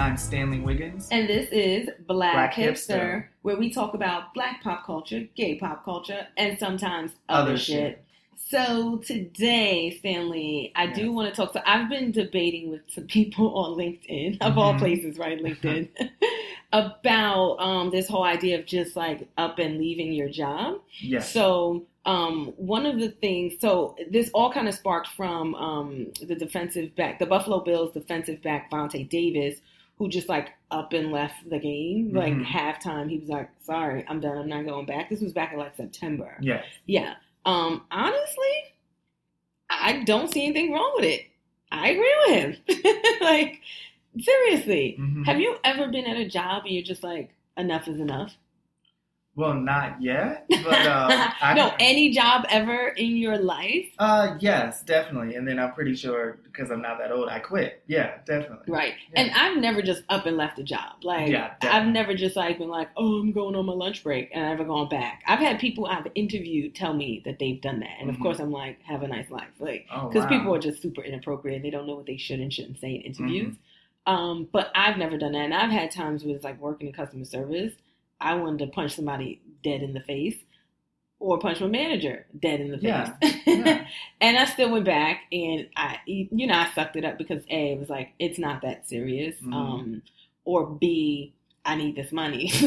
Noah Evans. And I'm Stanley Wiggins. And this is Black, Black Hipster, Hipster. where we talk about black pop culture, gay pop culture, and sometimes Other other, shit. So today, Stanley, I do want to talk. So I've been debating with some people on LinkedIn, of all Mhm. places, right? LinkedIn, about um, this whole idea of just like up and leaving your job. Yes. So um, one of the things, so this all kind of sparked from um, the defensive back, the Buffalo Bills defensive back Vontae Davis, who just like up and left the game. Like Mhm. halftime, he was like, "Sorry, I'm done. I'm not going back." This was back in like September. Yeah. Yeah. Um, honestly, I don't see anything wrong with it. I agree with him. like, seriously, Mhm. have you ever been at a job and you're just like, enough is enough? Well, not yet, but uh, I, no, any job ever in your life? uh, yes, definitely. And then I'm pretty sure because I'm not that old, I quit. Yeah, definitely. Right. Yeah. And I've never just up and left a job. Like Yeah, I've never just like been like, oh, I'm going on my lunch break and I've never gone back. I've had people I've interviewed tell me that they've done that. And of Mhm. course I'm like, have a nice life. Like Oh, because wow. people are just super inappropriate. They don't know what they should and shouldn't say in interviews. Mm-hmm. Um, but I've never done that. And I've had times where it's like working in customer service. I wanted to punch somebody dead in the face or punch my manager dead in the face. Yeah, yeah. and I still went back and I, you know, I sucked it up because A, it was like, it's not that serious. Mhm. Um, or B, I need this money.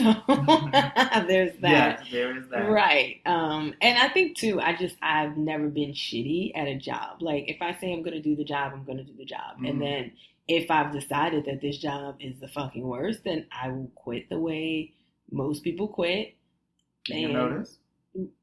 So there's that. Yes, there is that. Right. Um, and I think too, I just I've never been shitty at a job. Like if I say I'm gonna do the job, I'm gonna do the job. Mhm. And then if I've decided that this job is the fucking worst, then I will quit the way most people quit. Give you And- notice.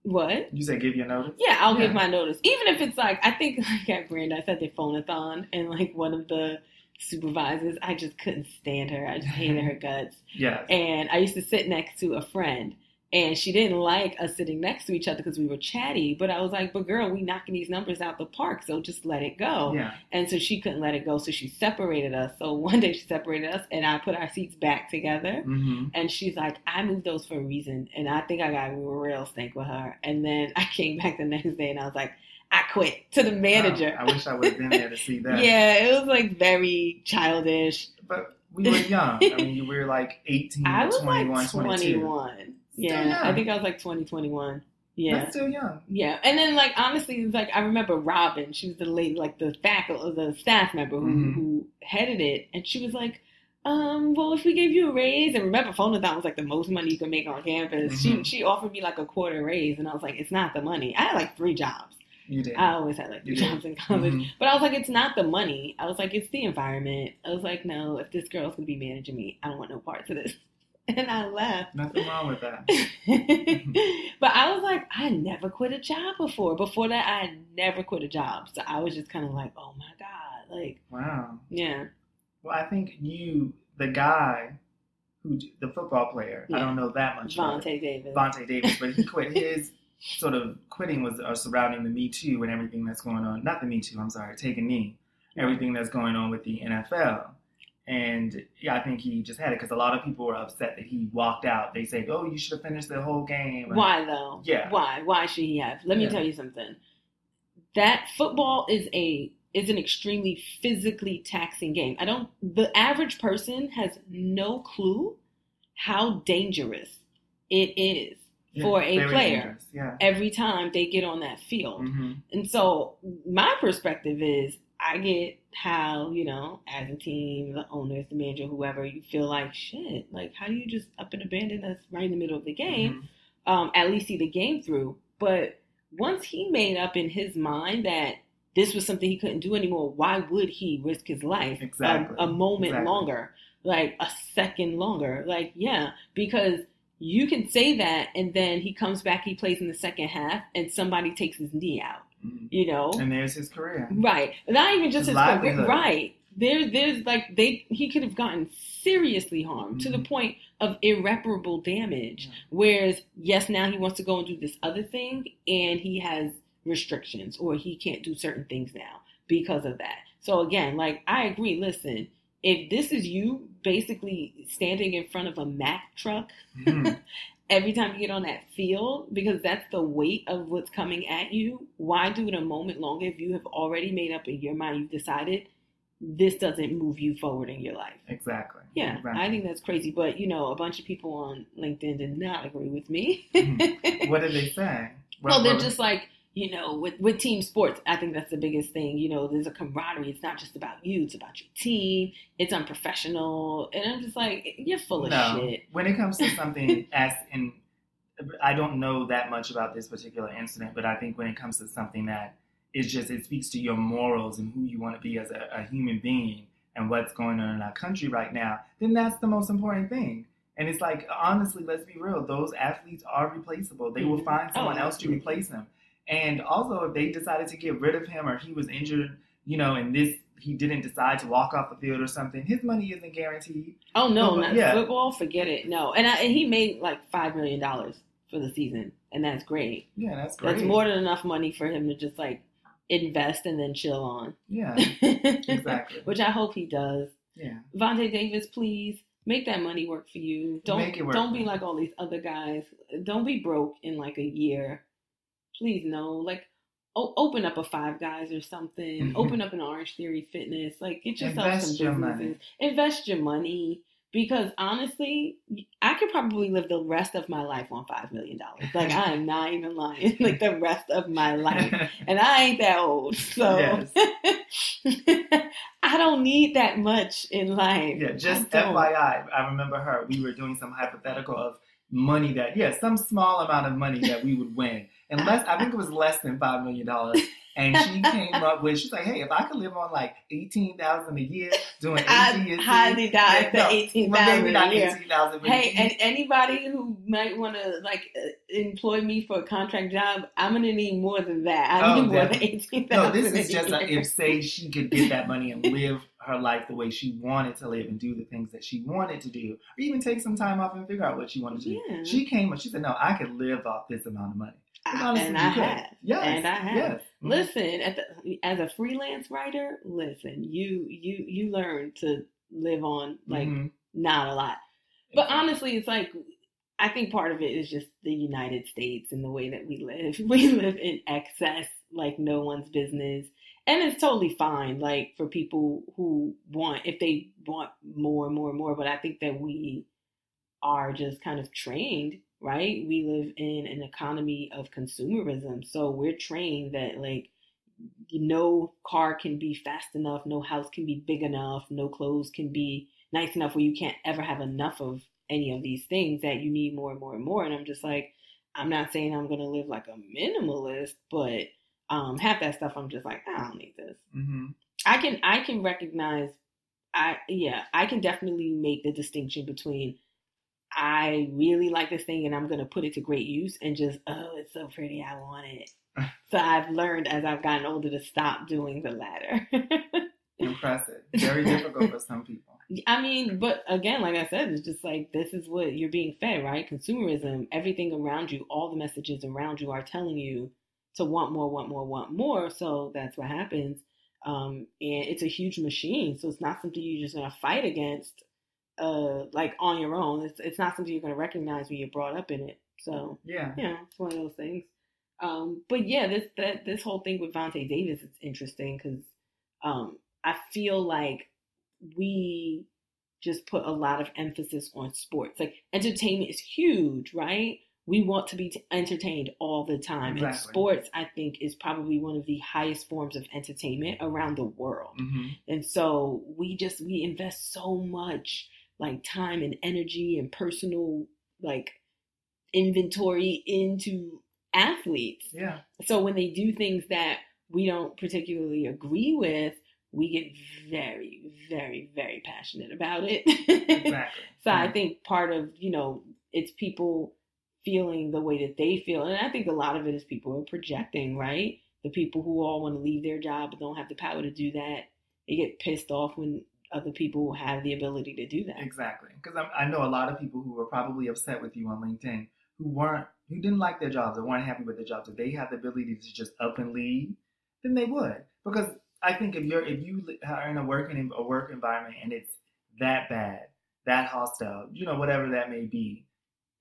What? You said give your notice. Yeah, I'll give my notice. Even if it's like I think like at Brandeis at the phone-a-thon and like one of the supervisors, I just couldn't stand her. I just hated her guts. Yes. And I used to sit next to a friend, and she didn't like us sitting next to each other because we were chatty. But I was like, "But girl, we knocking these numbers out the park, so just let it go." yeah. And so she couldn't let it go, so she separated us. So one day she separated us, and I put our seats back together. Mm-hmm. And she's like, "I moved those for a reason," and I think I got real stank with her. And then I came back the next day, and I was like, "I quit" to the manager. I wish I would have been there to see that. yeah, it was like very childish. But we were young. I mean, you were like 18, I was 21, like 22. 21. Still Yeah, I young. think I was like 20, 21. Yeah. That's still young. Yeah. And then like honestly, it's like I remember Robin, she was the lady like the faculty the staff member who, Mhm. who headed it and she was like, um, well if we gave you a raise and remember Phonathon was like the most money you could make on campus. She Mhm. she offered me like a quarter raise and I was like, It's not the money. I had like three jobs. You did. I always had like three jobs in college. Mhm. But I was like, it's not the money. I was like, it's the environment. I was like, no, if this girl's gonna be managing me, I don't want no parts of this. And I left. Nothing wrong with that. but I was like, I never quit a job before. Before that, I had never quit a job. So I was just kind of like, oh my God. Like, Wow. yeah. Well, I think you, the guy who, the football player, I don't know that much. Vontae Davis. Vontae Davis, but he quit his sort of quitting was uh, surrounding the Me Too and everything that's going on. Not the Me Too, I'm sorry, Take a Knee. Everything that's going on with the NFL. And yeah, I think he just had it because a lot of people were upset that he walked out. They said, "Oh, you should have finished the whole game." Why though? Yeah. Why? Why should he have? Let me Yeah. tell you something. That football is a is an extremely physically taxing game. I don't the average person has no clue how dangerous it is Yeah, for a player. Yeah. every time they get on that field. hmm And so my perspective is I get how, you know, as a team, the owners, the manager, whoever, you feel like shit. Like how do you just up and abandon us right in the middle of the game? Mm-hmm. um, at least see the game through. But once he made up in his mind that this was something he couldn't do anymore, why would he risk his life a- Exactly. a, moment Exactly. longer, like a second longer? Like, yeah, because you can say that, and then he comes back, he plays in the second half, and somebody takes his knee out. You know? And there's his career. Right. Not even just His his livelihood. right. There there's like they he could have gotten seriously harmed to the Mhm. point of irreparable damage. Yeah. Whereas yes, now he wants to go and do this other thing and he has restrictions or he can't do certain things now because of that. So again, like I agree, listen, if this is you basically standing in front of a Mack truck Mhm. every time you get on that field because that's the weight of what's coming at you. Why do it a moment longer if you have already made up in your mind, you've decided this doesn't move you forward in your life. Exactly. Yeah, exactly. I think that's crazy. But you know, a bunch of people on LinkedIn did not agree with me. Mhm. What did they say? Well, they're just like, you know, with with team sports, I think that's the biggest thing. You know, there's a camaraderie. It's not just about you; it's about your team. It's unprofessional, and I'm just like, you're full of no. shit. When it comes to something as in, I don't know that much about this particular incident, but I think when it comes to something that is just it speaks to your morals and who you want to be as a, a human being and what's going on in our country right now, then that's the most important thing. And it's like honestly, let's be real; those athletes are replaceable. They will Mhm. find someone Oh, else to replace them. And also, if they decided to get rid of him or he was injured, you know, and this he didn't decide to walk off the field or something, his money isn't guaranteed. Oh no, but not yeah. football. Forget it. No, and, I, and he made like five million dollars for the season, and that's great. Yeah, that's great. That's more than enough money for him to just like invest and then chill on. Yeah, exactly. Which I hope he does. Yeah, Vontae Davis, please make that money work for you. Don't Make it work don't be like all these other guys. Don't be broke in like a year. Please no. Like o- open up a Five Guys or something. Mhm. Open up an Orange Theory Fitness. Like get yourself Invest some your businesses. money. Invest your money. Because honestly, I could probably live the rest of my life on five million dollars. Like I am not even lying. Like the rest of my life and I ain't that old, so I don't need that much in life. yeah. Just I. FYI, I remember her. We were doing some hypothetical of money that, yeah, some small amount of money that we would win, and less. I think it was less than five million dollars. And she came up with, she's like, hey, if I could live on like eighteen thousand a year doing I highly doubt yeah, for eighteen well, maybe thousand not a year. Hey, and anybody who might want to like uh, employ me for a contract job, I'm gonna need more than that. I Oh, need more than definitely. eighteen No, thousand. this is just a, if say she could get that money and live her life the way she wanted to live and do the things that she wanted to do, or even take some time off and figure out what she wanted to do. She came up, she said, "No, I could live off this amount of money." I- and I have. Yes, And I have. Yes. Mhm. Listen, at the, as a freelance writer, listen, you you you learn to live on like Mhm. not a lot. But honestly, it's like I think part of it is just the United States and the way that we live. We live in excess like no one's business. And it's totally fine, like for people who want, if they want more and more and more. But I think that we are just kind of trained, right? We live in an economy of consumerism. So we're trained that, like, no car can be fast enough, no house can be big enough, no clothes can be nice enough where you can't ever have enough of any of these things that you need more and more and more. And I'm just like, I'm not saying I'm gonna live like a minimalist, but um, half that stuff I'm just like, I don't need this. Mhm. I can I can recognize I yeah, I can definitely make the distinction between I really like this thing and I'm gonna put it to great use and just, oh, it's so pretty, I want it. so I've learned as I've gotten older to stop doing the latter. Impressive. Very difficult for some people. I mean, but again, like I said, it's just like this is what you're being fed, right? Consumerism, everything around you, all the messages around you are telling you to want more, want more, want more. So that's what happens. Um, and it's a huge machine. So it's not something you're just going to fight against, uh, like on your own. It's, it's not something you're going to recognize when you're brought up in it. So, Yeah. yeah, it's one of those things. Um, but yeah, this that this whole thing with Vontae Davis is interesting because um, I feel like we just put a lot of emphasis on sports. Like entertainment is huge, right? We want to be t- entertained all the time, and sports, I think, is probably one of the highest forms of entertainment around the world. hmm And so we just we invest so much like time and energy and personal like inventory into athletes. Yeah. So when they do things that we don't particularly agree with, we get very, very, very passionate about it. Exactly. so I think part of, you know, it's people feeling the way that they feel. And I think a lot of it is people are projecting, right? The people who all want to leave their job but don't have the power to do that, they get pissed off when other people have the ability to do that. Exactly. Because I know a lot of people who were probably upset with you on LinkedIn who weren't, who didn't like their jobs or weren't happy with their jobs. If they had the ability to just up and leave, then they would. Because I think if you're, if you are in a working a work environment and it's that bad, that hostile, you know, whatever that may be,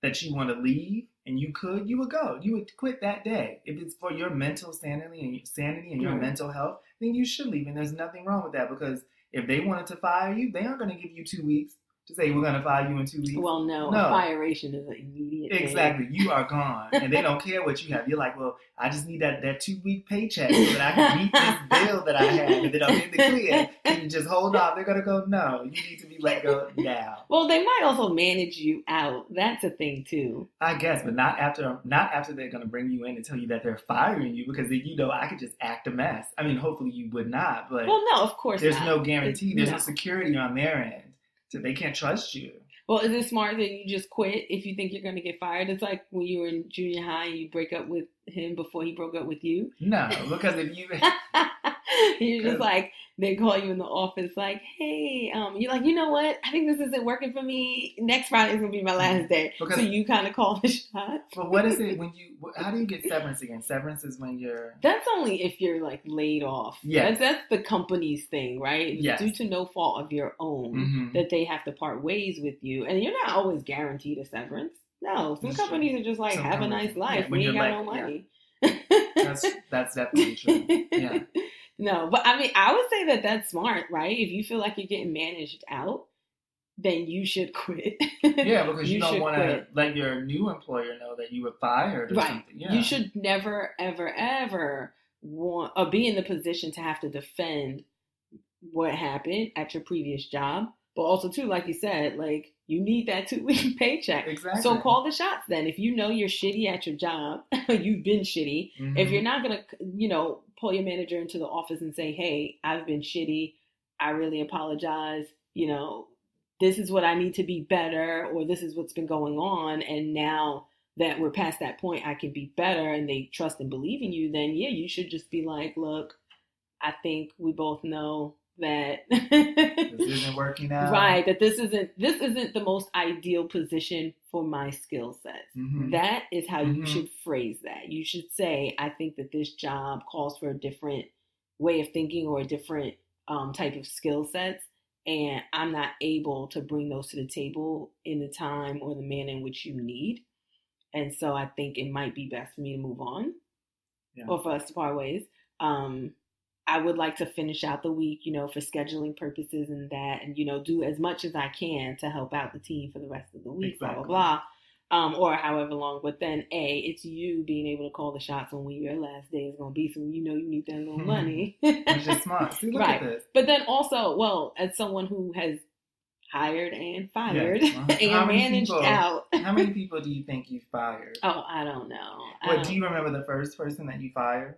that you want to leave and you could, you would go. You would quit that day. If it's for your mental sanity and sanity and your Right. mental health, then you should leave. And there's nothing wrong with that because If they wanted to fire you, they aren't going to give you two weeks to say we're going to fire you in two weeks. Well, no, No. firation is an immediate. thing. Exactly. You are gone. And they don't care what you have. You're like, well, I just need that, that two week paycheck so that I can meet this bill that I have and then I'm in the clear. Can you just hold off? They're going to go, no, you need to be let go now. Well, they might also manage you out. That's a thing too. I guess, but not after not after they're going to bring you in and tell you that they're firing you because then you know I could just act a mess. I mean, hopefully you would not, but Well, no, of course there's not. no guarantee. There's no. No. security on their end. So they can't trust you. Well, is it smart that you just quit if you think you're going to get fired? It's like when you were in junior high and you break up with him before he broke up with you. No, because if you you're just like they call you in the office, like, "Hey, um," you're like, "You know what? I think this isn't working for me. Next Friday is gonna be my last day." Because- so you kind of call the shot. but what is it when you how do you get severance again? Severance is when you're That's only if you're like laid off. Yes. That's, that's the company's thing, right? Yes. due to no fault of your own Mhm. that they have to part ways with you. And you're not always guaranteed a severance. No, some That's true. companies are just like, Some have a nice life. yeah, when we ain't got no like- money. that's that's definitely true. Yeah. No, but I mean, I would say that that's smart, right? If you feel like you're getting managed out, then you should quit. Yeah, because you, You don't want to let your new employer know that you were fired or Right. something. Yeah. You should never, ever, ever want or be in the position to have to defend what happened at your previous job. But also, too, like you said, like you need that two week paycheck. Exactly. So call the shots then. If you know you're shitty at your job, you've been shitty. Mhm. If you're not gonna, you know, pull your manager into the office and say, "Hey, I've been shitty. I really apologize. You know, this is what I need to be better, or this is what's been going on, and now that we're past that point, I can be better." And they trust and believe in you. Then yeah, you should just be like, "Look, I think we both know that." this isn't working out. right that this isn't this isn't the most ideal position for my skill sets that is how you Mhm. should phrase that you should say i think that this job calls for a different way of thinking or a different um, type of skill sets and i'm not able to bring those to the table in the time or the manner in which you need and so i think it might be best for me to move on Yeah. or for us to part ways um, I would like to finish out the week, you know, for scheduling purposes and that, and you know, do as much as I can to help out the team for the rest of the week, Exactly. blah blah blah, um, or however long. But then, a, it's you being able to call the shots on when your last day is going to be, so you know you need that little money. Which is smart. See, look Right. at this. But then also, well, as someone who has hired and fired Uh-huh. And managed people- out, How many people do you think you fired? oh, I don't know. What do you remember the first person that you fired?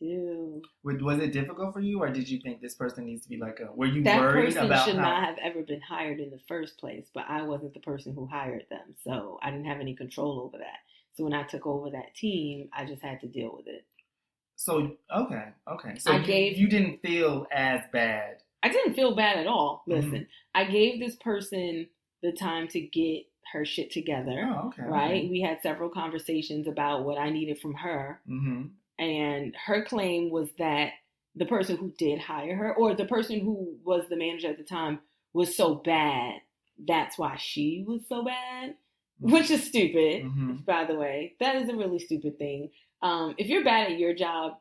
Do. Was it difficult for you, or did you think this person needs to be like a? Were you that worried person about should how? not have ever been hired in the first place but i wasn't the person who hired them so i didn't have any control over that so when i took over that team i just had to deal with it So okay, okay. So I you, gave- you didn't feel as bad. i didn't feel bad at all Mhm. listen i gave this person the time to get her shit together Oh, okay. right we had several conversations about what i needed from her Mm-hmm. And her claim was that the person who did hire her or the person who was the manager at the time was so bad. That's why she was so bad. Which is stupid hmm by the way. That is a really stupid thing. Um, if you're bad at your job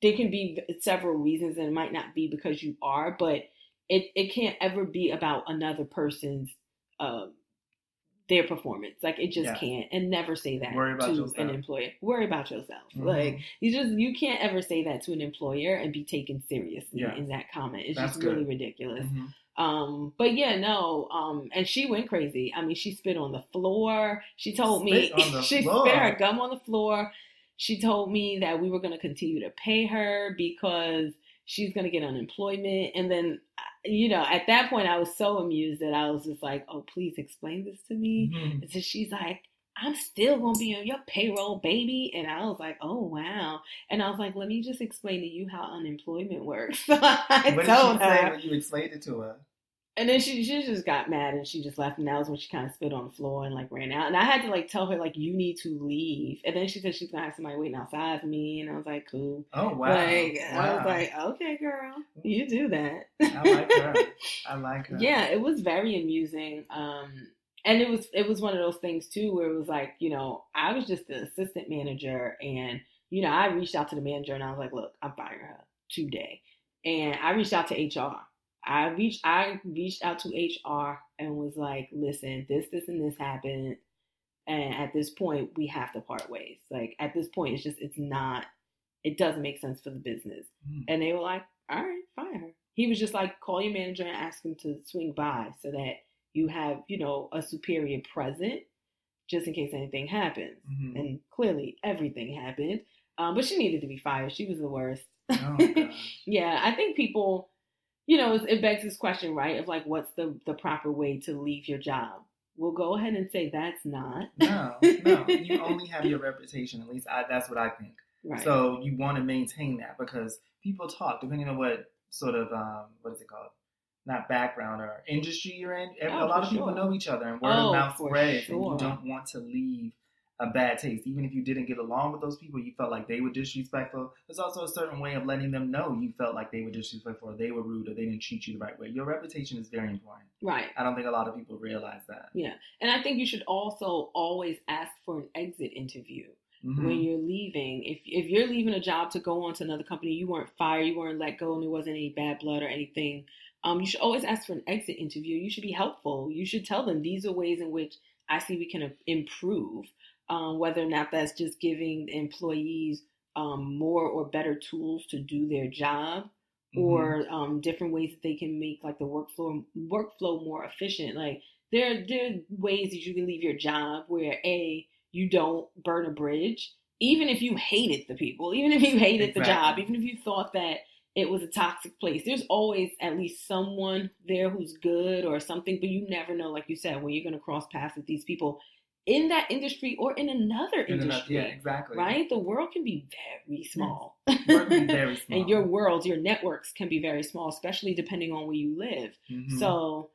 there can be several reasons and it might not be because you are but it, it can't ever be about another person's um, their performance like it just Yeah. can't and never say that to yourself. an employer worry about yourself Mhm. like you just you can't ever say that to an employer and be taken seriously Yeah. in that comment. It's That's just really good. ridiculous. hmm Um, but yeah, no. Um, and she went crazy. I mean, she spit on the floor. She told me Spit the she floor. spit her gum on the floor. She told me that we were going to continue to pay her because she's going to get unemployment. And then, uh, you know, at that point, I was so amused that I was just like, "Oh, please explain this to me." hmm And so she's like, I'm still gonna be on your payroll, baby. And I was like, oh wow. And I was like, let me just explain to you how unemployment works. So I What did told she say her. when you explained it to her? And then she she just got mad and she just left. And that was when she kind of spit on the floor and like ran out. And I had to like tell her like you need to leave. And then she said she's gonna have somebody waiting outside for me. And I was like, cool. Oh wow! Like I was like, okay, girl, you do that. I like her. I like her. yeah, it was very amusing. Um, and it was it was one of those things too where it was like, you know, I was just the assistant manager, and you know, I reached out to the manager and I was like, look, I'm firing her today. and I reached out to HR. I reached I reached out to HR and was like, listen, this, this, and this happened. And at this point, we have to part ways. Like at this point, it's just it's not it doesn't make sense for the business. Mm. And they were like, all right, fire her. He was just like, call your manager and ask him to swing by so that you have, you know, a superior present just in case anything happens. Mhm. And clearly everything happened. Um, but she needed to be fired. She was the worst. Oh, yeah, I think people, you know, it begs this question, right? Of like, what's the, the proper way to leave your job? We'll go ahead and say that's not. No, no. You only have your reputation. At least I, that's what I think. Right. So you want to maintain that because people talk depending on what sort of um, what is it called? Not background or industry you're in. Oh, a lot of people sure. know each other, and word Oh, of mouth spreads, and you don't want to leave a bad taste. Even if you didn't get along with those people, you felt like they were disrespectful. There's also a certain way of letting them know you felt like they were disrespectful, or they were rude, or they didn't treat you the right way. Your reputation is very important. right. I don't think a lot of people realize that. Yeah. And I think you should also always ask for an exit interview Mhm. when you're leaving. If if you're leaving a job to go on to another company, you weren't fired, you weren't let go, and there wasn't any bad blood or anything. Um, you should always ask for an exit interview. You should be helpful. You should tell them these are ways in which I see we can improve. Um, whether or not that's just giving employees um, more or better tools to do their job, Mhm. or um, different ways that they can make like the workflow workflow more efficient. Like there there are ways that you can leave your job where a you don't burn a bridge, even if you hated the people, even if you hated the job, even if you thought that it was a toxic place. There's always at least someone there who's good or something, but you never know, like you said, when you're going to cross paths with these people in that industry or in another In another- industry. yeah, exactly. Right? The world can be very small. Be very small. and your worlds, your networks can be very small, especially depending on where you live. Mhm. So,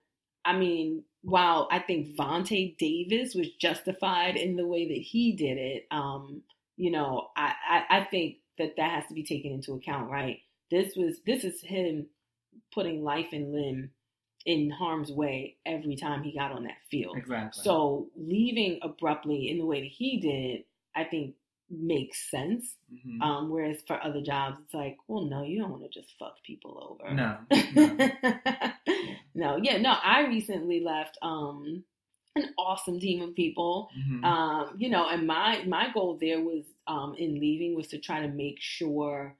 I mean, while I think Vontae Davis was justified in the way that he did it, um, you know, I, I, I think that that has to be taken into account, right? This was this is him putting life and limb in harm's way every time he got on that field. exactly. So leaving abruptly in the way that he did, I think makes sense. Mhm. Um, whereas for other jobs, it's like, well, no, you don't want to just fuck people over. no, no. no, yeah, no. I recently left um an awesome team of people. Mhm. Um, you know, and my my goal there was um in leaving was to try to make sure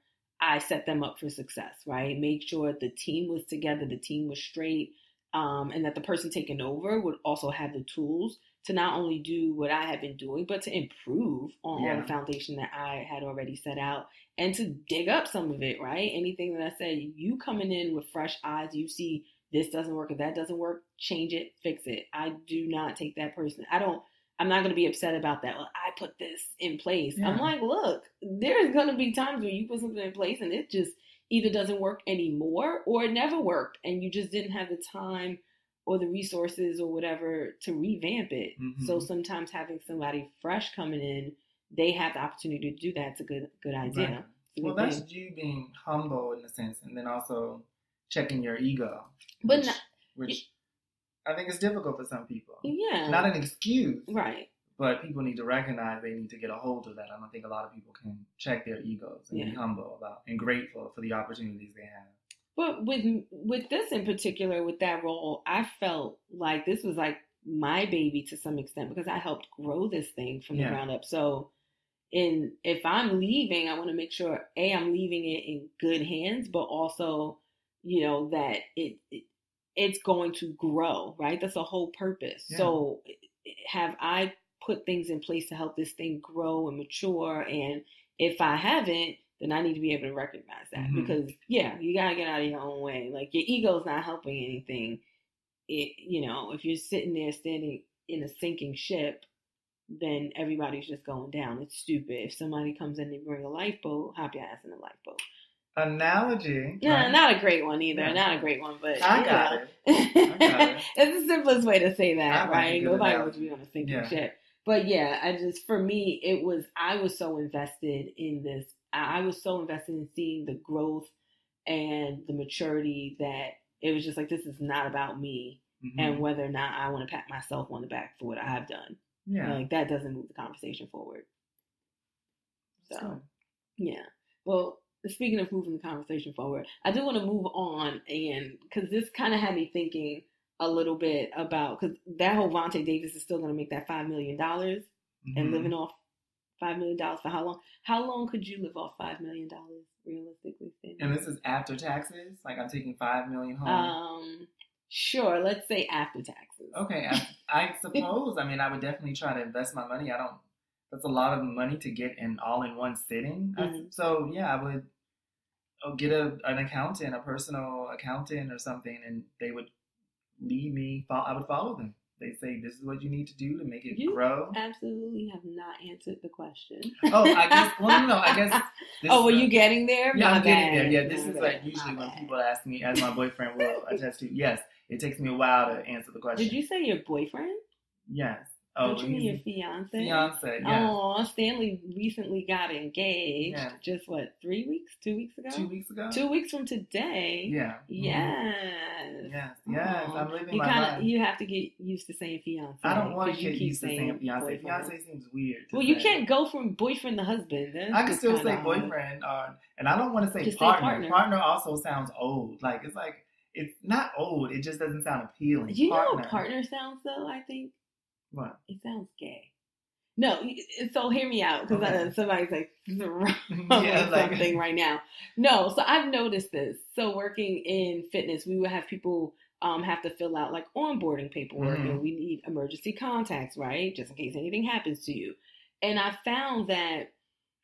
I set them up for success, right? Make sure the team was together, the team was straight, um, and that the person taking over would also have the tools to not only do what I had been doing, but to improve on, on Yeah. the foundation that I had already set out and to dig up some of it, right? Anything that I said, you coming in with fresh eyes, you see this doesn't work, if that doesn't work, change it, fix it. I do not take that person. I don't I'm not going to be upset about that. Well, I put this in place. I'm like, look, there's going to be times where you put something in place and it just either doesn't work anymore or it never worked and you just didn't have the time or the resources or whatever to revamp it. So Mhm. sometimes having somebody fresh coming in, they have the opportunity to do that. It's a good good idea. Right. Well, that's thing. you being humble in a sense, and then also checking your ego, But which, not, which I think it's difficult for some people. yeah. Not an excuse, right. but people need to recognize they need to get a hold of that. I don't think a lot of people can check their egos and be humble about and grateful for the opportunities they have. But with with this in particular, with that role, I felt like this was like my baby to some extent because I helped grow this thing from the Yeah. ground up. So, in if I'm leaving, I want to make sure a I'm leaving it in good hands, but also, you know, that it, it it's going to grow. Right, that's the whole purpose. Yeah. So, have I put things in place to help this thing grow and mature? And if I haven't, then I need to be able to recognize that Mhm. because yeah, you gotta get out of your own way. Like your ego's not helping anything. It you know, if you're sitting there standing in a sinking ship, then everybody's just going down. It's stupid. If somebody comes in and bring a lifeboat, hop your ass in the lifeboat. Analogy. Yeah, right? not a great one either. Yeah. Not a great one, but I got it. got it. it's the simplest way to say that, a right? Nobody to be on a sinking Yeah. ship. But yeah, I just for me, it was I was so invested in this. I I was so invested in seeing the growth and the maturity that it was just like this is not about me Mhm. and whether or not I want to pat myself on the back for what I've done. yeah. Like that doesn't move the conversation forward. So yeah. Well, speaking of moving the conversation forward, I do want to move on, and because this kind of had me thinking a little bit about because that whole Vontae Davis is still going to make that five million dollars and Mhm. living off five million dollars for how long? How long could you live off five million dollars realistically? And this is after taxes. Like I'm taking five million home. um, sure. Let's say after taxes. okay, I, I suppose. I mean, I would definitely try to invest my money. I don't. That's a lot of money to get in all in one sitting. I- Mhm. so yeah, I would oh, get a an accountant, a personal accountant or something, and they would lead me. I would follow them. They say this is what you need to do to make it You grow. Absolutely have not answered the question. Oh, I guess. Well, no, no. I guess. This oh, were you getting there? Yeah, My I'm getting there. Yeah, this My is bad. like usually My when bad. people ask me, as my boyfriend will attest to. Yes, it takes me a while to answer the question. Did you say your boyfriend? Yes. Oh, Don't you mean your fiance? fiance. Yes. Oh, Stanley recently got engaged. Yeah. Just what, three weeks? Two weeks ago? Two weeks ago. Two weeks from today. Yeah. Yes. Yes. Yes. I'm living You my kind life. of you have to get used to saying fiance. I don't want to get keep used to saying fiance. boyfriend. Fiance seems weird. Well, you can't go from boyfriend to husband. That's I can still say odd. boyfriend, uh, and I don't want to say say partner. partner. partner. also sounds old. Like it's like it's not old. It just doesn't sound appealing. Do you know what partner sounds though? I think What? it sounds gay. No, so hear me out because Okay. somebody's like yeah, like something right now. No, so I've noticed this. So working in fitness, we would have people um, have to fill out like onboarding paperwork, Mhm. and we need emergency contacts, right, just in case anything happens to you. And I found that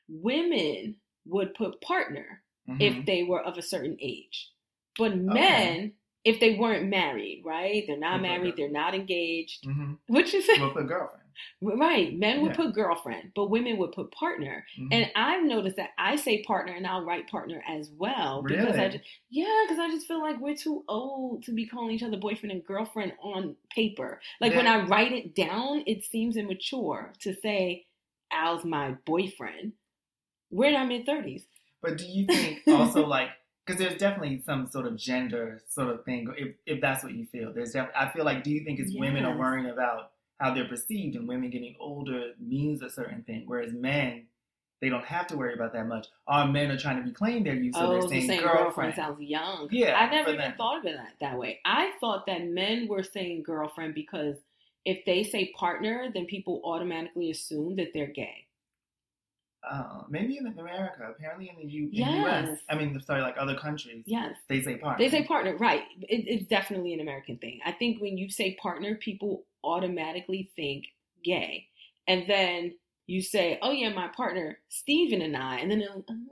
women would put partner Mhm. if they were of a certain age, but men. If they weren't married, right? They're not put married, they're not engaged. Mhm. What you say? We'll put girlfriend. Right. Men would Yeah. put girlfriend, but women would put partner. Mhm. And I've noticed that I say partner and I'll write partner as well. Because I just, yeah, because I just feel like we're too old to be calling each other boyfriend and girlfriend on paper. Like when I write it down, it seems immature to say Al's my boyfriend. We're in our mid thirties. But do you think also like because there's definitely some sort of gender sort of thing if, if that's what you feel there's def- I feel like do you think it's women are worrying about how they're perceived and women getting older means a certain thing whereas men they don't have to worry about that much our men are trying to reclaim their youth so oh, they're the saying saying girlfriend, girlfriend sounds young. Yeah, I never even them. thought of it that, that way. I thought that men were saying girlfriend because if they say partner, then people automatically assume that they're gay. Uh, maybe in America apparently in the U- in Yes. US I mean sorry like other countries Yes. they say partner They say partner, right. It, it's definitely an American thing. I think when you say partner, people automatically think gay. And then you say, oh, yeah, my partner, Steven and I. And then they're like, oh,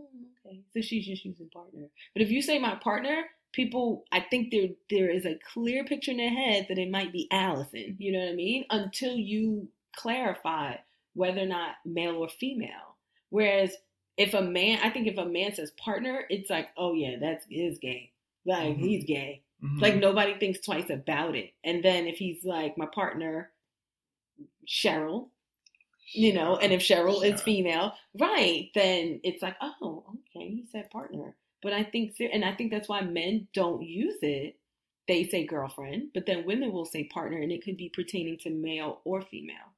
okay. So she's just using partner. But if you say my partner, people, I think there there is a clear picture in their head that it might be Allison. You know what I mean? Until you clarify whether or not male or female. Whereas if a man, I think if a man says partner, it's like, oh yeah, that's is gay. Like Mhm. he's gay. Mhm. Like nobody thinks twice about it. And then if he's like my partner, Cheryl, you know, and if Cheryl is female, right, then it's like, oh, okay, he said partner. But I think, and I think that's why men don't use it. They say girlfriend, but then women will say partner, and it could be pertaining to male or female.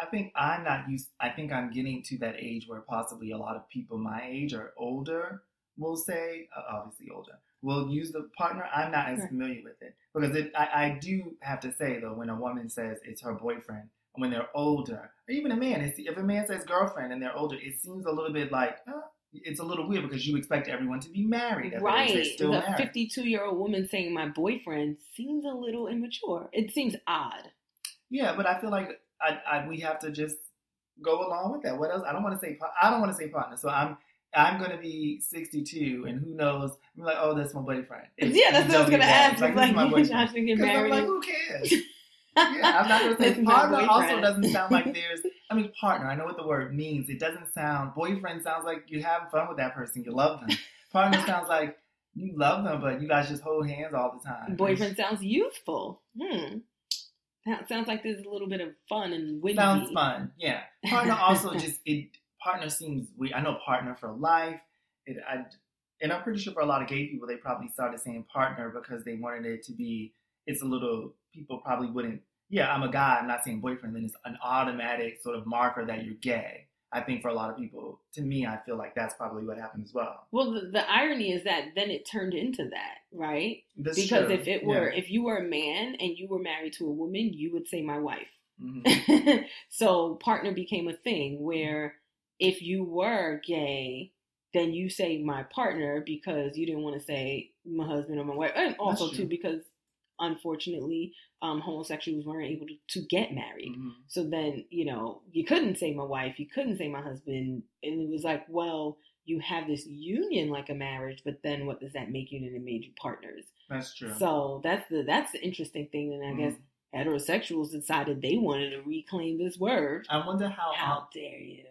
I think I'm not used. I think I'm getting to that age where possibly a lot of people my age or older will say, uh, obviously older, will use the partner. I'm not as familiar with it because it, I, I do have to say though, when a woman says it's her boyfriend, when they're older, or even a man, it's, if a man says girlfriend and they're older, it seems a little bit like uh, it's a little weird because you expect everyone to be married. at that age. They're Right. still The married. 52 year old woman saying my boyfriend seems a little immature. It seems odd. Yeah, but I feel like I, I we have to just go along with that. What else? I don't want to say I don't want to say partner. So I'm I'm gonna be 62, and who knows? I'm like, oh, that's my boyfriend. It's- yeah, that's what I was gonna get ask. Like, Like, my boyfriend. To I'm like, who cares? yeah, I'm not gonna say That's my partner. Also, doesn't sound like there's. I mean, partner. I know what the word means. It doesn't sound. Boyfriend sounds like you're having fun with that person. You love them. Partner sounds like you love them, but you guys just hold hands all the time. Boyfriend sounds youthful. Hmm. That sounds like there's a little bit of fun and windy. Sounds fun. Yeah. Partner also just it. Partner seems we. I know partner for life. It. I. And I'm pretty sure for a lot of gay people, they probably started saying partner because they wanted it to be. It's a little. People probably wouldn't. Yeah, I'm a guy. I'm not saying boyfriend. Then it's an automatic sort of marker that you're gay. I think for a lot of people, to me, I feel like that's probably what happened as well. Well, the, the irony is that then it turned into that, right? That's because true. if it were, Yeah. if you were a man and you were married to a woman, you would say my wife. Mhm. so partner became a thing where if you were gay, then you say my partner because you didn't want to say my husband or my wife, and also too because unfortunately um, homosexuals weren't able to, to get married. Mhm. So then you know you couldn't say my wife, you couldn't say my husband, and it was like, well, you have this union like a marriage, but then what does that make you? And it made you partners. That's true. So that's the that's the interesting thing, and I Mhm. guess heterosexuals decided they wanted to reclaim this word. I wonder how. How dare you?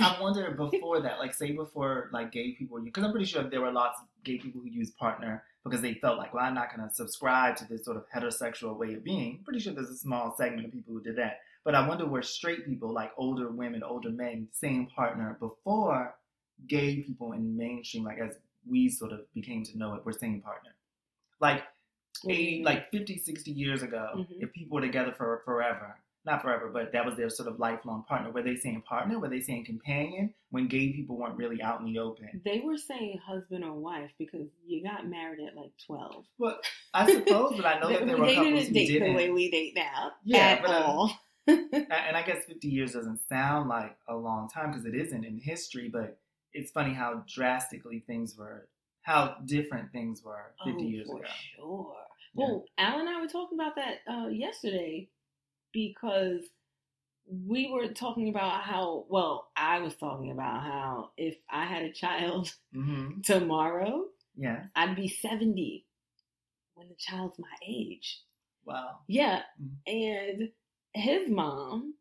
I wonder before that, like say before like gay people, because I'm pretty sure there were lots of gay people who used partner because they felt like, well, I'm not going to subscribe to this sort of heterosexual way of being. Pretty sure there's a small segment of people who did that. But I wonder where straight people, like older women, older men, same partner before gay people in mainstream, like as we sort of became to know it, were same partner. Like eight, like 50, 60 years ago, Mhm. if people were together for forever, not forever, but that was their sort of lifelong partner. Were they saying partner? Were they saying companion? When gay people weren't really out in the open. They were saying husband or wife because you got married at like twelve. Well, I suppose, but I know that there were they couples didn't who date didn't. the way we date now Yeah, at uh, all. And I guess 50 years doesn't sound like a long time because it isn't in history, but it's funny how drastically things were, how different things were 50 oh, years ago. sure. Yeah. Well, Al and I were talking about that uh, yesterday because we were talking about how. Well, I was talking about how if I had a child hmm tomorrow, Yeah. I'd be seventy when the child's my age. Wow. Yeah, Mhm. and his mom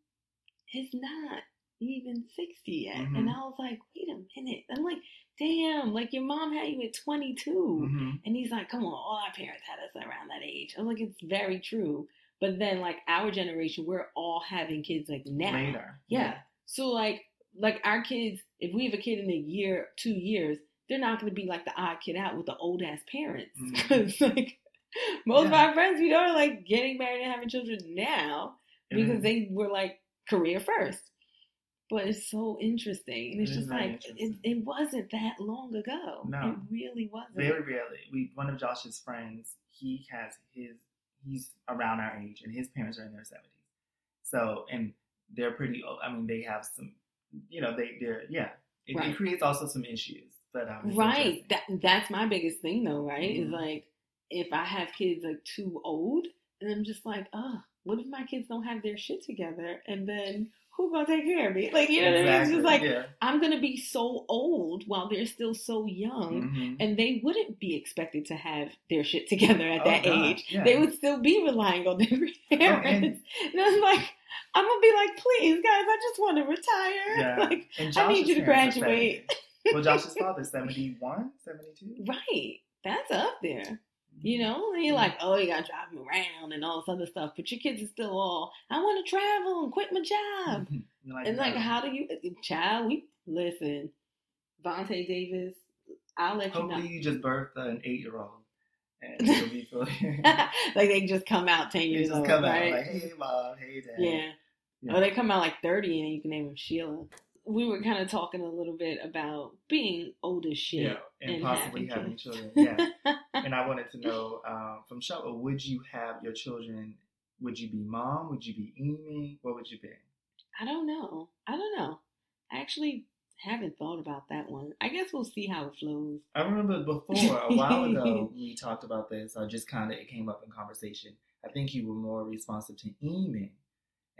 is not even 60 yet. Mhm. And I was like, wait a minute. I'm like, damn, like your mom had you at 22. hmm And he's like, come on, all our parents had us around that age. I'm like, it's very true. But then, like, our generation, we're all having kids like now. Later. Yeah. So, like, like our kids, if we have a kid in a year, two years, they're not going to be like the odd kid out with the old ass parents. Because, like, most of our friends we know are like getting married and having children now because Mhm. they were like career first. But it's so interesting. And it's It just like, it, it wasn't that long ago. No. It really wasn't. Very rarely. We one of Josh's friends, he has his he's around our age and his parents are in their seventies. So and they're pretty old. I mean they have some you know, they they're yeah. It, Right. it creates also some issues. But um Right. That that's my biggest thing though, right? Is Mhm. like if I have kids like too old and I'm just like, oh, what if my kids don't have their shit together and then who gonna take care of me? Like you know what I mean? It's just like yeah. I'm gonna be so old while they're still so young. Mhm. And they wouldn't be expected to have their shit together at Oh, that God, age. yeah. They would still be relying on their parents. and- and, I'm like, I'm gonna be like, please, guys, I just want to retire. Yeah. Like, I need you to graduate. well Josh's father's 71, 72. right. That's up there. You know, and you're mm-hmm. like, oh, you gotta drive them around and all this other stuff, but your kids are still all, I want to travel and quit my job. Mm-hmm. Like, and like, no. how do you, uh, child? We listen, Vontae Davis. I'll let you know. Hopefully you just birthed an eight year old and you'll be like they just come out ten years just old, come right? out like, hey mom, hey dad. yeah. Yeah. Or they come out like thirty, and you can name them Sheila. We were kind of talking a little bit about being old as shit. Yeah, and, and possibly having having children. Yeah. and I wanted to know um, from Shella, would you have your children? Would you be mom? Would you be Amy? What would you be? I don't know. I don't know. I actually haven't thought about that one. I guess we'll see how it flows. I remember before a while ago we talked about this. I just kind of it came up in conversation. I think you were more responsive to Amy,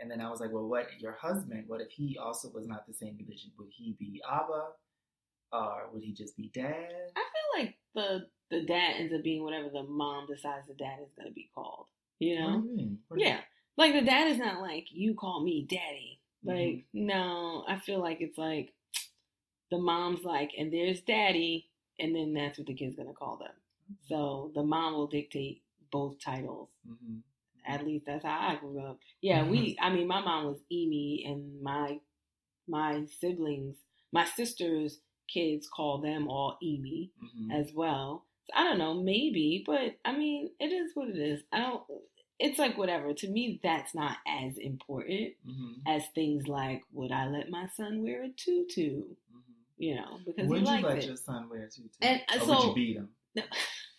and then I was like, well, what your husband? What if he also was not the same religion? Would he be Abba, or would he just be Dad? I feel like the the dad ends up being whatever the mom decides the dad is going to be called. You know? You mean? What do you- Yeah. Like the dad is not like you call me daddy. Like Mm-hmm. no, I feel like it's like the mom's like, and there's daddy, and then that's what the kid's gonna call them. So the mom will dictate both titles. Mhm. At least that's how I grew up. Yeah, we. I mean, my mom was Amy, and my my siblings, my sister's kids call them all Amy Mhm. as well. So I don't know, maybe, but I mean, it is what it is. I don't. it's like whatever. To me, that's not as important hmm as things like would I let my son wear a tutu? hmm You know, because Would you let it. your son wear a tutu? And, uh, or so- would you beat him?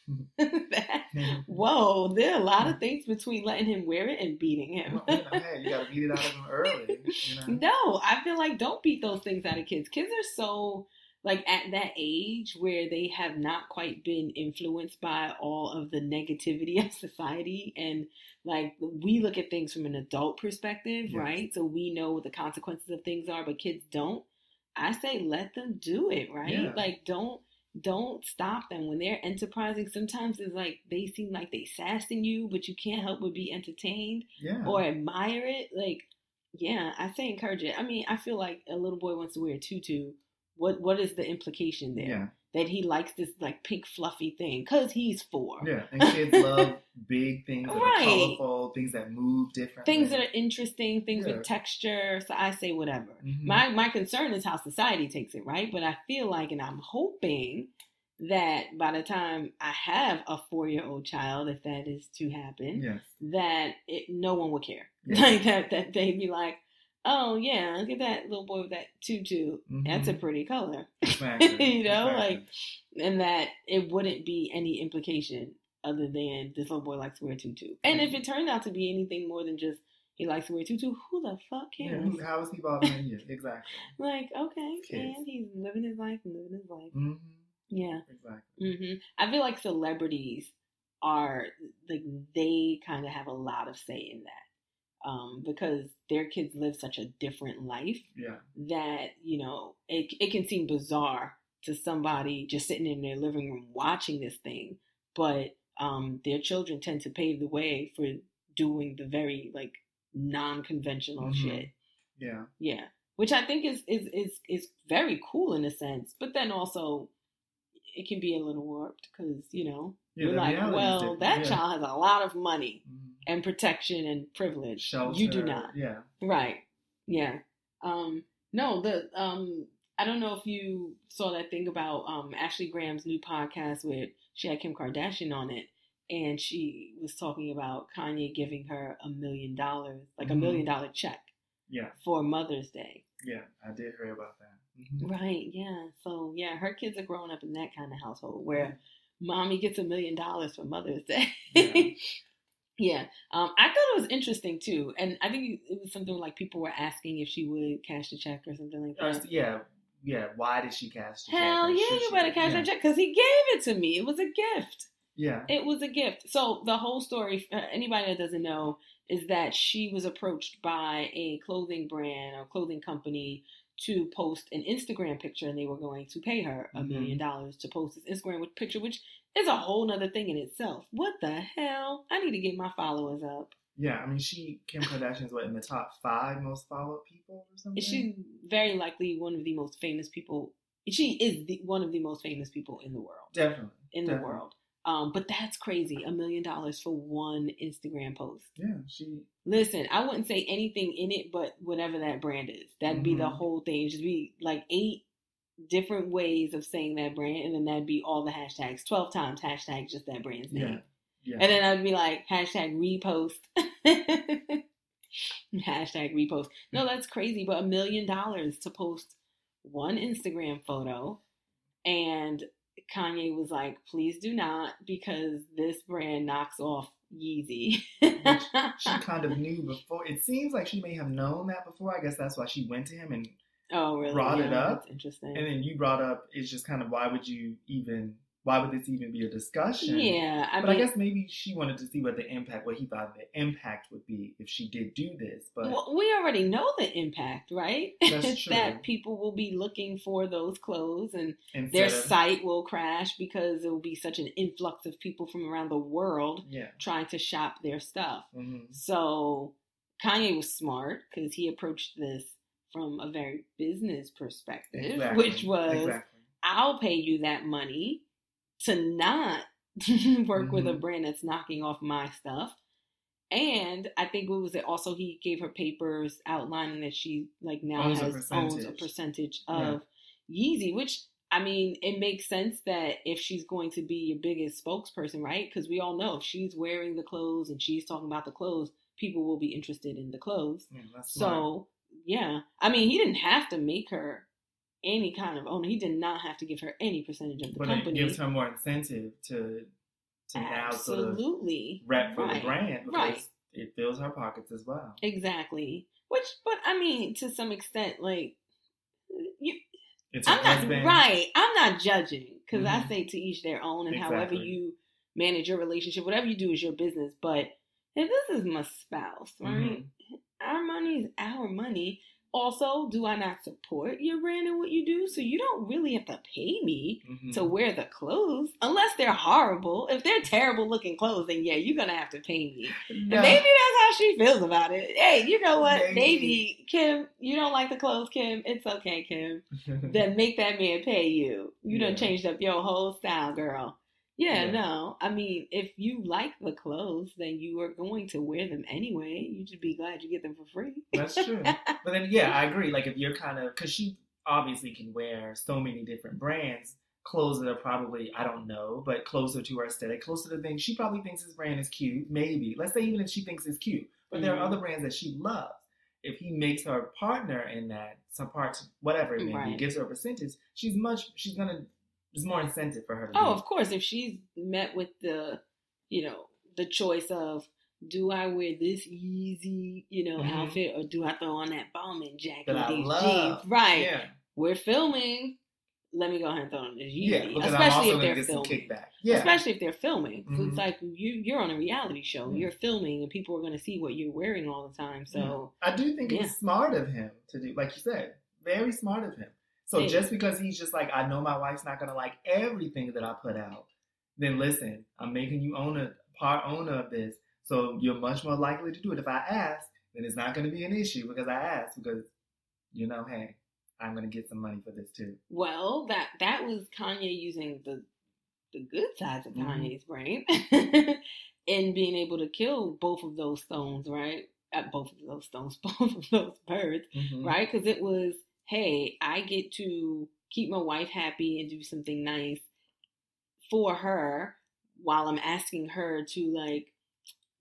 That- mm-hmm. Whoa, there are a lot of mm-hmm. things between letting him wear it and beating him. Well, you know, hey, you gotta beat it out of him early. You know? No, I feel like don't beat those things out of kids. Kids are so like at that age where they have not quite been influenced by all of the negativity of society and like we look at things from an adult perspective, Yes. right? So we know what the consequences of things are, but kids don't. I say let them do it, right? Yeah. Like don't don't stop them when they're enterprising. Sometimes it's like they seem like they sassing you, but you can't help but be entertained Yeah. or admire it, like yeah, I say encourage it. I mean, I feel like a little boy wants to wear a tutu. What what is the implication there? yeah. That he likes this like pink fluffy thing because he's four. Yeah. And kids love big things that Right. are colorful, things that move differently. Things that are interesting, things Yeah. with texture. So I say whatever. Mhm. My my concern is how society takes it, right? But I feel like, and I'm hoping that by the time I have a four year old child, if that is to happen, Yes. that it, no one would care. Yes. Like that, that they'd be like, "Oh yeah, look at that little boy with that tutu. That's a pretty color," Exactly. You know, Exactly. like- and that it wouldn't be any implication other than this little boy likes to wear a tutu. And if it turned out to be anything more than just he likes to wear a tutu, who the fuck cares? who- how is he bothering you? Exactly. Like, okay, Kids. and he's living his life living his life. hmm Yeah. Exactly. hmm I feel like celebrities are like they kind of have a lot of say in that um, because their kids live such a different life Yeah. that you know it it can seem bizarre to somebody just sitting in their living room watching this thing, but um, their children tend to pave the way for doing the very like non-conventional Mhm. shit. Yeah. Yeah, which I think is is is is very cool in a sense, but then also it can be a little warped because you know Yeah, you're like, well, that Yeah. child has a lot of money Mhm. And protection and privilege. Shelter. You do not, Yeah. right? Yeah. Um, no, the um, I don't know if you saw that thing about um Ashley Graham's new podcast with she had Kim Kardashian on it. And she was talking about Kanye giving her a million dollars, like a Mhm. million dollar check Yeah. for Mother's Day. Yeah. I did hear about that. Mhm. Right, yeah. So yeah, her kids are growing up in that kind of household where mommy gets a million dollars for Mother's Day. Yeah. yeah. Um, I thought it was interesting too, and I think it was something like people were asking if she would cash the check or something like that. yeah. Yeah. Why did she cash the check? Hell yeah, you better cash yeah. that check because he gave it to me. It was a gift. Yeah. It was a gift. So the whole story, uh, anybody that doesn't know, is that she was approached by a clothing brand or clothing company to post an Instagram picture, and they were going to pay her a million dollars to post this Instagram picture, which is a whole nother thing in itself. What the hell? I need to get my followers up. Yeah. I mean, she Kim Kardashian's what in the top five most followed people or something. She's very likely one of the most famous people. She is the, one of the most famous people in the world. definitely In the world. Um, but that's crazy. A million dollars for one Instagram post. Yeah. She. Listen, I wouldn't say anything in it but whatever that brand is. That'd be the Mhm. whole thing. Just be like eight different ways of saying that brand, and then that'd be all the hashtags. Twelve times hashtag just that brand's Yeah. name. Yeah. And then I'd be like, hashtag repost. hashtag repost. No, hmm. that's crazy, but a million dollars to post one Instagram photo. And Kanye was like, please do not, because this brand knocks off Yeezy. she kind of knew before. It seems like she may have known that before. I guess that's why she went to him and oh, really? brought it up. That's interesting. and then you brought up it's just kind of why would you even why would this even be a discussion? yeah, I but mean, I guess maybe she wanted to see what the impact, what he thought the impact would be if she did do this. But well, we already know the impact, right? That's true. that people will be looking for those clothes and instead their site will crash because there will be such an influx of people from around the world yeah, trying to shop their stuff. hmm So Kanye was smart because he approached this from a very business perspective, exactly. which was exactly. I'll pay you that money to not work with a Mhm. brand that's knocking off my stuff. And I think what was it? Also, he gave her papers outlining that she like now Owns a has owns a percentage. percentage Yeah. of Yeezy, which I mean, it makes sense that if she's going to be your biggest spokesperson, right? Because we all know if she's wearing the clothes and she's talking about the clothes, people will be interested in the clothes. Yeah. So, yeah. I mean, he didn't have to make her any kind of owner. He did not have to give her any percentage of the but company. it gives her more incentive to to now sort of Absolutely. rep for Right. the brand because Right. it fills her pockets as well. Exactly. Which, but I mean, to some extent, like, you, It's I'm not husband. right. I'm not judging because I Mhm. say to each their own, and however you manage your relationship, whatever you do is your business. But if this is my spouse, right? Mhm. Our money is our money. Also, do I not support your brand and what you do? So you don't really have to pay me Mhm. to wear the clothes unless they're horrible. If they're terrible looking clothes, then yeah, you're gonna have to pay me. No. maybe that's how she feels about it. Hey, you know what? Maybe. Maybe Kim, you don't like the clothes, Kim. It's okay, Kim. Then make that man pay you. You done Yeah. changed up your whole style, girl. Yeah, Yeah. no. I mean, if you like the clothes, then you are going to wear them anyway. You should be glad you get them for free. That's true. But then, yeah, I agree. Like, if you're kind of, because she obviously can wear so many different brands, clothes that are probably, I don't know, but closer to her aesthetic, closer to things. She probably thinks this brand is cute, maybe. Let's say even if she thinks it's cute. But there Mhm. are other brands that she loves. If he makes her partner in that, some parts, whatever it may be, gives her a percentage, she's much, she's going to, there's more incentive for her to Oh, do of course. If she's met with the, you know, the choice of do I wear this Yeezy, you know, Mhm. outfit or do I throw on that bombing jacket That with these love. jeans? Right. Yeah. We're filming. Let me go ahead and throw on this Yeezy. Yeah, especially if they're filming. Yeah. Especially if they're filming. So Mhm. it's like you you're on a reality show. Yeah. You're filming and people are gonna see what you're wearing all the time. So I do think Yeah. it's smart of him to do, like you said, very smart of him. So Yeah. just because he's just like, I know my wife's not gonna like everything that I put out, then listen, I'm making you own a part owner of this, so you're much more likely to do it. If I ask, then it's not gonna be an issue because I asked because, you know, hey, I'm gonna get some money for this too. well, that that was Kanye using the the good sides of Mhm. Kanye's brain and being able to kill both of those stones, right? At both of those stones, both of those birds. Mhm. right? Because it was, hey, I get to keep my wife happy and do something nice for her while I'm asking her to like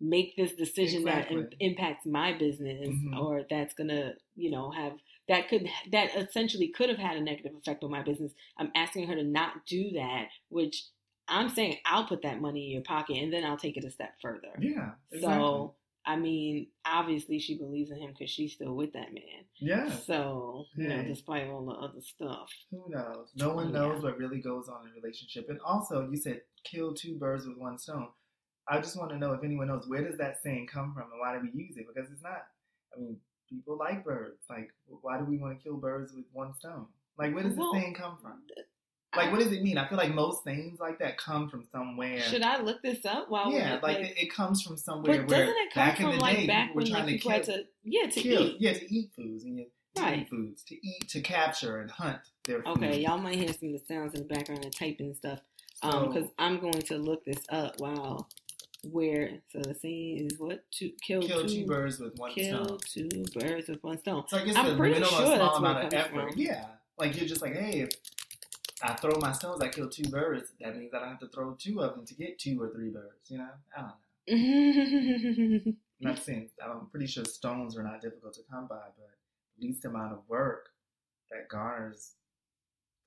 make this decision that im- impacts my business Mhm. or that's gonna, you know, have that could that essentially could have had a negative effect on my business. I'm asking her to not do that, which I'm saying I'll put that money in your pocket and then I'll take it a step further. Yeah. Exactly. So, I mean, obviously she believes in him because she's still with that man. yeah. So, you know, despite all the other stuff. Who knows? No one Yeah. knows what really goes on in a relationship. And also, you said kill two birds with one stone. I just want to know if anyone knows where does that saying come from and why do we use it? Because it's not. I mean, people like birds. Like, why do we want to kill birds with one stone? Like, where does Well, the saying come from? Like, what does it mean? I feel like most things like that come from somewhere. Should I look this up while yeah, we're like, it, it comes from somewhere but where doesn't it come back from in the like day back when trying like, to people had to yeah to kill, eat? yeah, to eat foods and you, to Right. eat foods, to eat, to capture and hunt their food. Okay, y'all might hear some of the sounds in the background and typing and stuff. Um, So- because I'm going to look this up. Wow, where so the saying is what to kill, kill two, two birds with one kill stone. two birds with one stone. So I guess I'm the pretty minimal sure small amount of effort. from. Yeah. Like you're just like, hey, if I throw my stones, I kill two birds. That means I don't have to throw two of them to get two or three birds. You know? I don't know. Not saying I'm pretty sure stones are not difficult to come by, but least amount of work that garners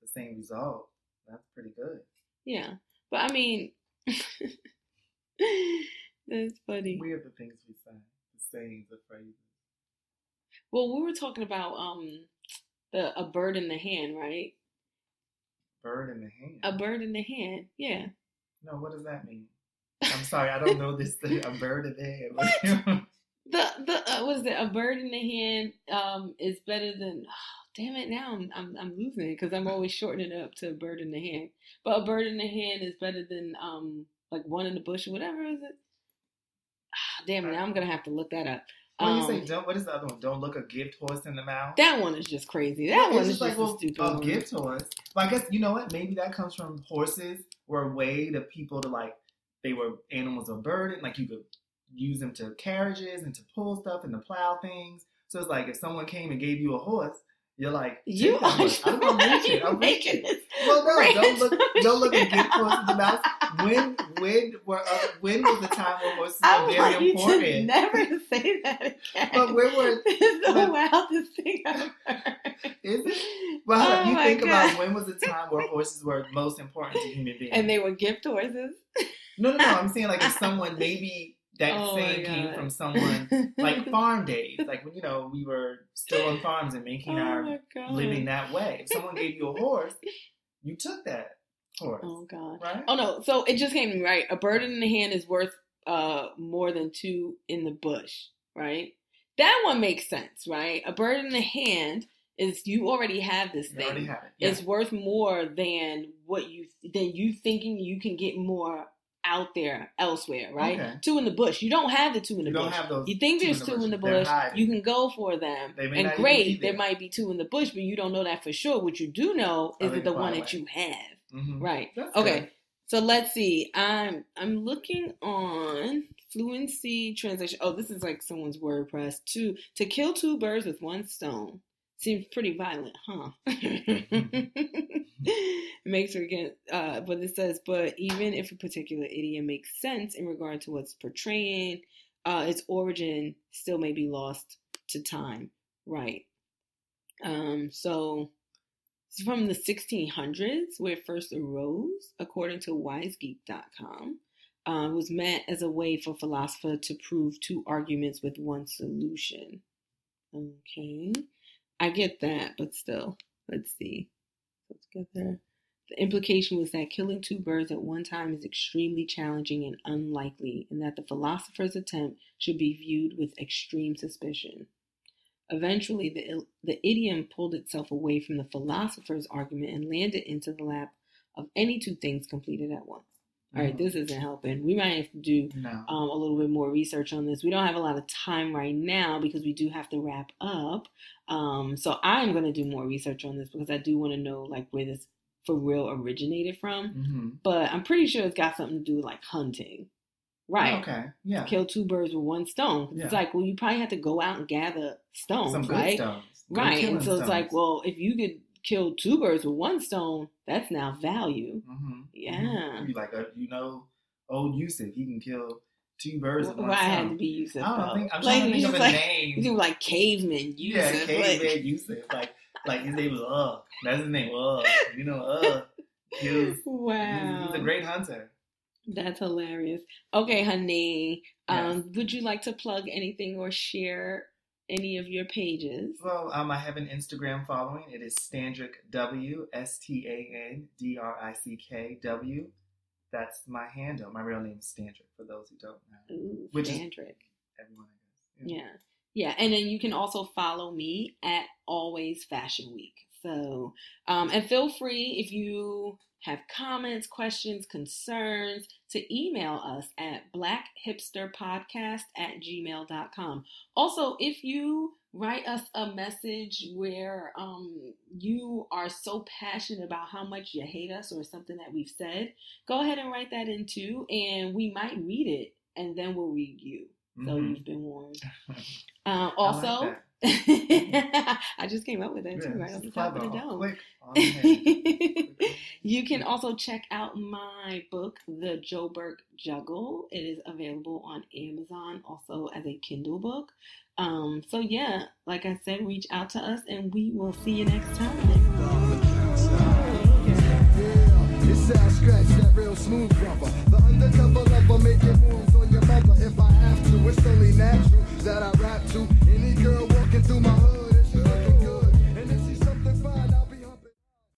the same result. That's pretty good. yeah, but I mean, that's funny. We are the things we say, the sayings, the phrases. Well, we were talking about um the a bird in the hand, right? Bird in the hand. A bird in the hand. Yeah. no, what does that mean? I'm sorry, I don't know this thing. A bird in the hand. What? The the uh, what is it? A bird in the hand um is better than. damn it! Now I'm I'm, I'm losing it because I'm always shortening it up to a bird in the hand. But a bird in the hand is better than um like one in the bush or whatever is it? Ah, damn it! Now I'm gonna have to look that up. When you Um, say don't, what is the other one? Don't look a gift horse in the mouth. that one is just crazy. That Well, one is just well, a stupid a one. gift horse. But I guess you know what? Maybe that comes from horses were a way to people to like they were animals of burden. Like you could use them to carriages and to pull stuff and to plow things. So it's like if someone came and gave you a horse, You're like, You are. much. I'm gonna reach it. I'm making this. Well, no, don't look, don't look at gift horses in the mouth. When, when were, uh, when was the time when horses were very to important? never say that again. But when were, is the but- wildest thing I've heard. is it? Well, Oh you think about when was the time where horses were most important to human beings? And they were gift horses. no, no, no. I'm saying like if someone maybe that Oh saying came from someone like farm days, like when you know we were still on farms and making oh our god. living that way. If someone gave you a horse, you took that Oh god. right? Oh no. So it just came to me right. A bird in the hand is worth uh more than two in the bush, right? That one makes sense, right? A bird in the hand is you already have this You thing. have it. Yeah. It's worth more than what you than you thinking you can get more out there elsewhere, right? Okay. Two in the bush. You don't have the two in the you bush. don't have those. You think two there's in two in the They're bush, you can go for them. They may And great, there might be two in the bush, but you don't know that for sure. What you do know is they it the one that you have. Mhm. Right. That's Okay. good. So let's see. I'm I'm looking on fluency translation. Oh, this is like someone's WordPress. To to kill two birds with one stone. Seems pretty violent, huh? Makes her get uh but it says, but even if a particular idiom makes sense in regard to what's portraying, uh its origin still may be lost to time. Right. Um so from the 1600s, where it first arose, according to wisegeek.com. Uh, was meant as a way for philosopher to prove two arguments with one solution. Okay. I get that, but still, let's see. Let's get there. The implication was that killing two birds at one time is extremely challenging and unlikely, and that the philosopher's attempt should be viewed with extreme suspicion. Eventually, the, the idiom pulled itself away from the philosopher's argument and landed into the lap of any two things completed at once. All right, Mhm. this isn't helping. We might have to do No. um, a little bit more research on this. We don't have a lot of time right now because we do have to wrap up. Um, so I'm going to do more research on this because I do want to know like where this for real originated from. hmm But I'm pretty sure it's got something to do with like hunting, right? Okay. Yeah. Kill two birds with one stone. It's like, well, you probably have to go out and gather stones, Some good right? stones. Right. And so it's like, well, if you could kill two birds with one stone, that's now value. Mhm. Yeah. Mhm. Like uh, you know old Yusuf, he can kill two birds with Well, one I had to be Yusuf. I don't though. think I'm Like, trying to you think of a like, name. You do like caveman Yusuf. Yeah, like- caveman Yusuf. Like like his name was Ugh. That's his name. Ugh. You know Ugh. He was, wow. he's a great hunter. That's hilarious. Okay, honey. Um, Yes. would you like to plug anything or share any of your pages? Well, um, I have an Instagram following. It is Standrick W S T A N D R I C K W. That's my handle. My real name is Standrick. For those who don't know, Ooh, Which Sandrick. everyone I guess. Yeah. Yeah. And then you can also follow me at Always Fashion Week. So, um, and feel free if you have comments, questions, concerns to email us at blackhipsterpodcast at gmail.com. Also, if you write us a message where um, you are so passionate about how much you hate us or something that we've said, go ahead and write that in too, and we might read it and then we'll read you. So Mhm. you've been warned. Like also, that. I just came up with that too, right off the top of the dome. Quick on the head. you can also check out my book, The Joburg Juggle. It is available on Amazon, also as a Kindle book. Um, so yeah, like I said, reach out to us, and we will see you next time. sound scratch that real smooth rubber. The undercover lover making moves on your mother. If I have to, it's only natural that I rap to any girl walking through my hood.